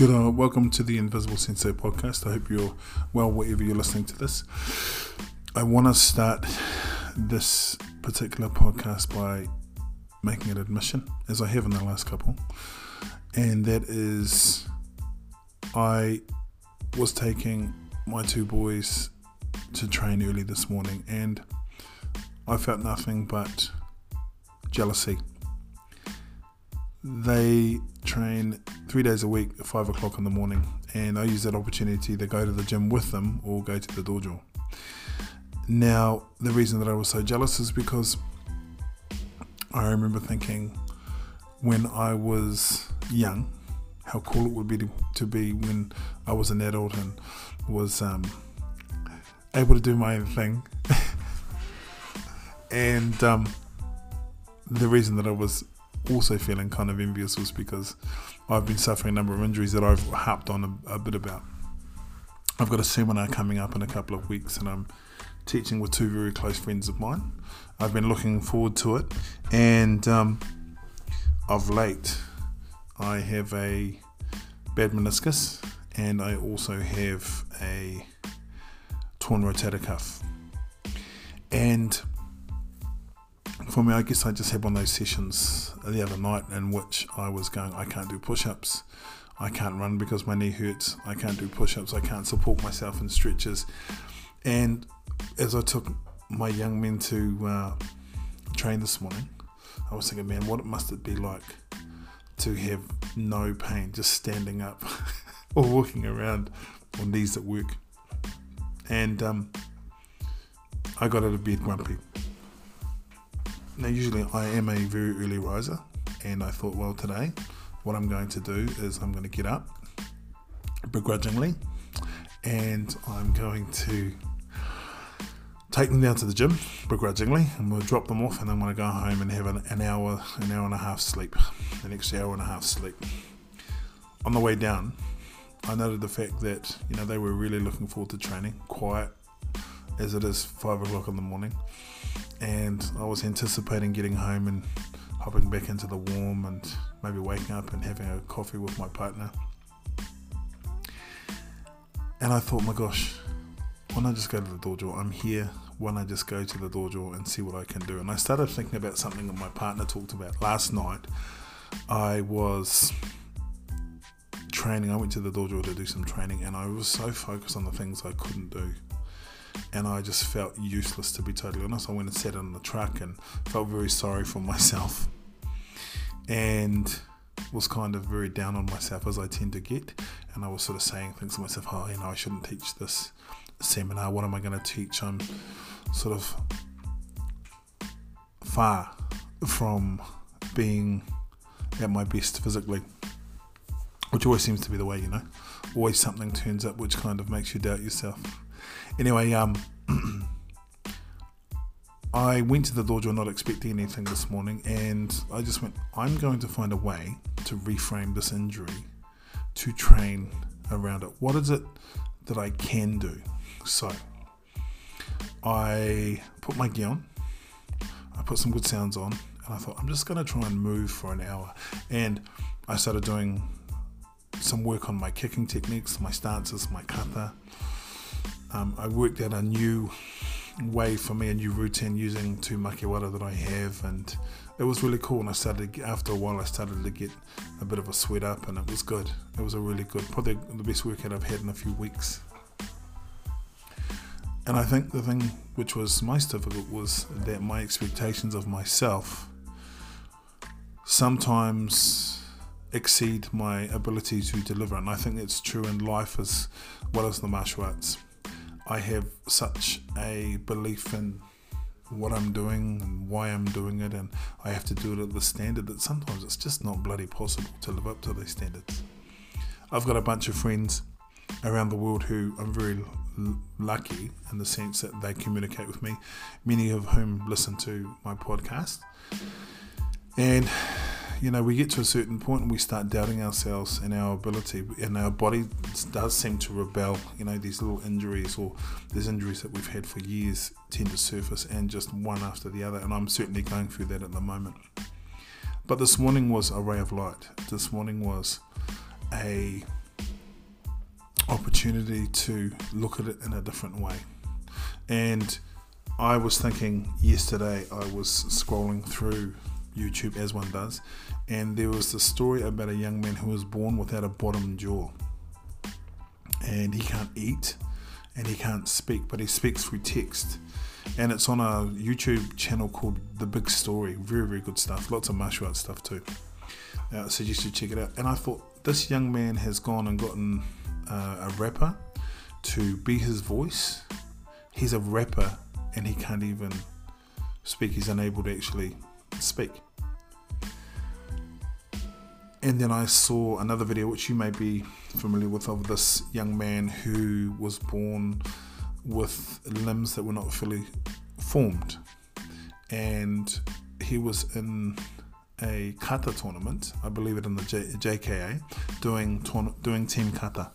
Good, uh, welcome to the Invisible Sensei podcast. I hope you're well wherever you're listening to this. I want to start this particular podcast by making an admission, as I have in the last couple, and that is I was taking my two boys to train early this morning, and I felt nothing but jealousy. They train three days a week at five o'clock in the morning, and I use that opportunity to go to the gym with them or go to the dojo. Now, the reason that I was so jealous is because I remember thinking when I was young how cool it would be to, to be when I was an adult and was um, able to do my own thing. and um, the reason that I was also feeling kind of envious was because I've been suffering a number of injuries that I've harped on a, a bit about. I've got a seminar coming up in a couple of weeks, and I'm teaching with two very close friends of mine. I've been looking forward to it, and um, of late, I have a bad meniscus, and I also have a torn rotator cuff. And for me, I guess I just had one of those sessions the other night in which I was going, I can't do push ups. I can't run because my knee hurts. I can't do push ups. I can't support myself in stretches. And as I took my young men to uh, train this morning, I was thinking, man, what must it be like to have no pain just standing up or walking around on knees at work? And um, I got out of bed grumpy. Now, usually I am a very early riser, and I thought, well, today what I'm going to do is I'm going to get up begrudgingly and I'm going to take them down to the gym begrudgingly and we'll drop them off and I'm going to go home and have an, an hour, an hour and a half sleep, the next hour and a half sleep. On the way down, I noted the fact that you know they were really looking forward to training, quiet as it is five o'clock in the morning and I was anticipating getting home and hopping back into the warm and maybe waking up and having a coffee with my partner. And I thought, my gosh, why not just go to the dojo? I'm here. Why not just go to the dojo and see what I can do? And I started thinking about something that my partner talked about last night. I was training. I went to the dojo to do some training, and I was so focused on the things I couldn't do and I just felt useless to be totally honest. I went and sat in the truck and felt very sorry for myself and was kind of very down on myself as I tend to get. And I was sort of saying things to myself, oh, you know, I shouldn't teach this seminar. What am I going to teach? I'm sort of far from being at my best physically, which always seems to be the way, you know. Always something turns up which kind of makes you doubt yourself. Anyway, um, I went to the dojo not expecting anything this morning, and I just went, I'm going to find a way to reframe this injury to train around it. What is it that I can do? So, I put my gear on, I put some good sounds on, and I thought, I'm just going to try and move for an hour. And I started doing some work on my kicking techniques, my stances, my kata um, I worked out a new way for me, a new routine using two makiwara that I have, and it was really cool. And I started after a while, I started to get a bit of a sweat up, and it was good. It was a really good, probably the best workout I've had in a few weeks. And I think the thing which was most difficult was that my expectations of myself sometimes exceed my ability to deliver. And I think it's true in life as well as the martial arts. I have such a belief in what I'm doing and why I'm doing it, and I have to do it at the standard that sometimes it's just not bloody possible to live up to those standards. I've got a bunch of friends around the world who I'm very l- lucky in the sense that they communicate with me, many of whom listen to my podcast. And you know, we get to a certain point and we start doubting ourselves and our ability, and our body does seem to rebel. You know, these little injuries or these injuries that we've had for years tend to surface, and just one after the other. And I'm certainly going through that at the moment. But this morning was a ray of light. This morning was a opportunity to look at it in a different way. And I was thinking yesterday, I was scrolling through YouTube as one does, and there was the story about a young man who was born without a bottom jaw. And he can't eat and he can't speak, but he speaks through text. And it's on a YouTube channel called The Big Story. Very, very good stuff. Lots of martial arts stuff too. Uh, suggest you check it out. And I thought this young man has gone and gotten uh, a rapper to be his voice. He's a rapper and he can't even speak. He's unable to actually speak. And then I saw another video, which you may be familiar with, of this young man who was born with limbs that were not fully formed. And he was in a kata tournament, I believe it in the J- JKA, doing doing team kata.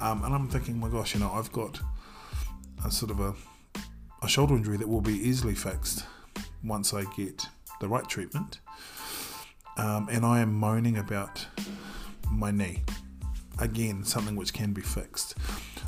Um, and I'm thinking, my gosh, you know, I've got a sort of a a shoulder injury that will be easily fixed once I get the right treatment. Um, and I am moaning about my knee. Again, something which can be fixed.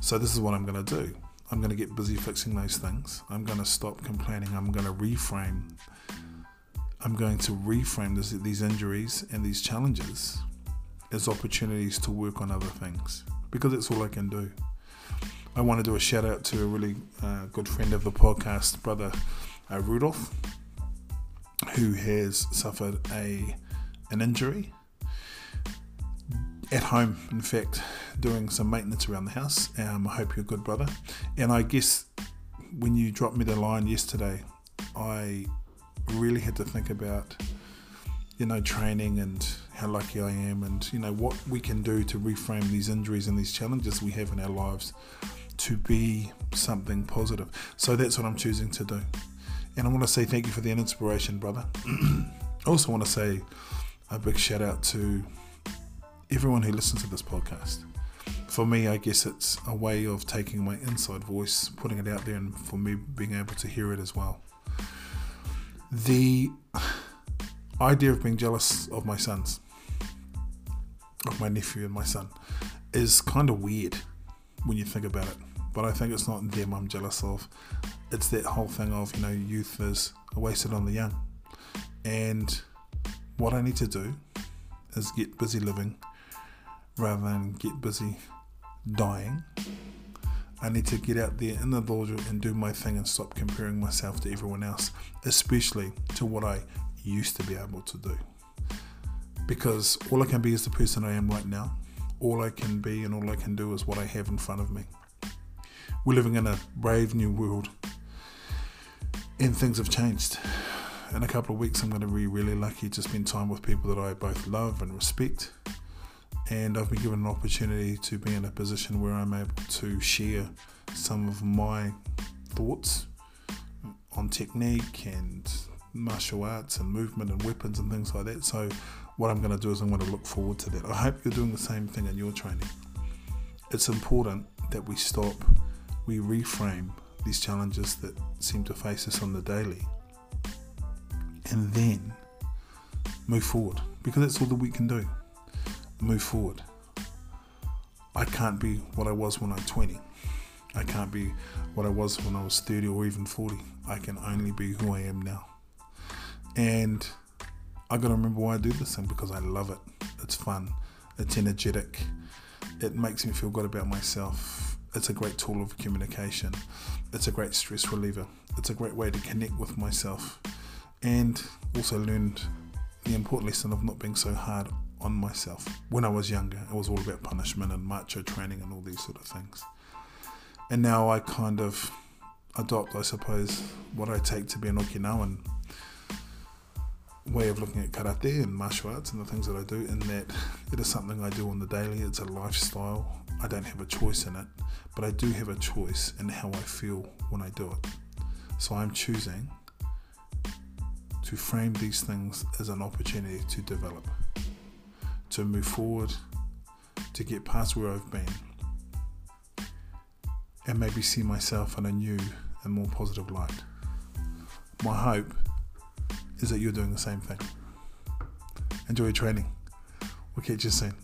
So, this is what I'm going to do. I'm going to get busy fixing those things. I'm going to stop complaining. I'm going to reframe. I'm going to reframe this, these injuries and these challenges as opportunities to work on other things because it's all I can do. I want to do a shout out to a really uh, good friend of the podcast, brother uh, Rudolph, who has suffered a an injury at home. In fact, doing some maintenance around the house. Um, I hope you're good, brother. And I guess when you dropped me the line yesterday, I really had to think about you know training and how lucky I am, and you know what we can do to reframe these injuries and these challenges we have in our lives to be something positive. So that's what I'm choosing to do. And I want to say thank you for the inspiration, brother. I also want to say a big shout out to everyone who listens to this podcast. For me, I guess it's a way of taking my inside voice, putting it out there, and for me being able to hear it as well. The idea of being jealous of my sons, of my nephew and my son, is kind of weird when you think about it but I think it's not them I'm jealous of. It's that whole thing of, you know, youth is wasted on the young. And what I need to do is get busy living rather than get busy dying. I need to get out there in the dojo and do my thing and stop comparing myself to everyone else, especially to what I used to be able to do. Because all I can be is the person I am right now. All I can be and all I can do is what I have in front of me. We're living in a brave new world, and things have changed. In a couple of weeks, I'm going to be really lucky to spend time with people that I both love and respect. And I've been given an opportunity to be in a position where I'm able to share some of my thoughts on technique and martial arts and movement and weapons and things like that. So, what I'm going to do is I'm going to look forward to that. I hope you're doing the same thing in your training. It's important that we stop we reframe these challenges that seem to face us on the daily and then move forward because that's all that we can do. Move forward. I can't be what I was when I'm 20. I can't be what I was when I was 30 or even 40. I can only be who I am now. And I gotta remember why I do this thing because I love it. It's fun, it's energetic, it makes me feel good about myself it's a great tool of communication. It's a great stress reliever. It's a great way to connect with myself and also learned the important lesson of not being so hard on myself. When I was younger, it was all about punishment and macho training and all these sort of things. And now I kind of adopt, I suppose, what I take to be an Okinawan way of looking at karate and martial arts and the things that I do, in that it is something I do on the daily. It's a lifestyle. I don't have a choice in it, but I do have a choice in how I feel when I do it. So I'm choosing to frame these things as an opportunity to develop, to move forward, to get past where I've been, and maybe see myself in a new and more positive light. My hope is that you're doing the same thing. Enjoy your training. We'll catch you soon.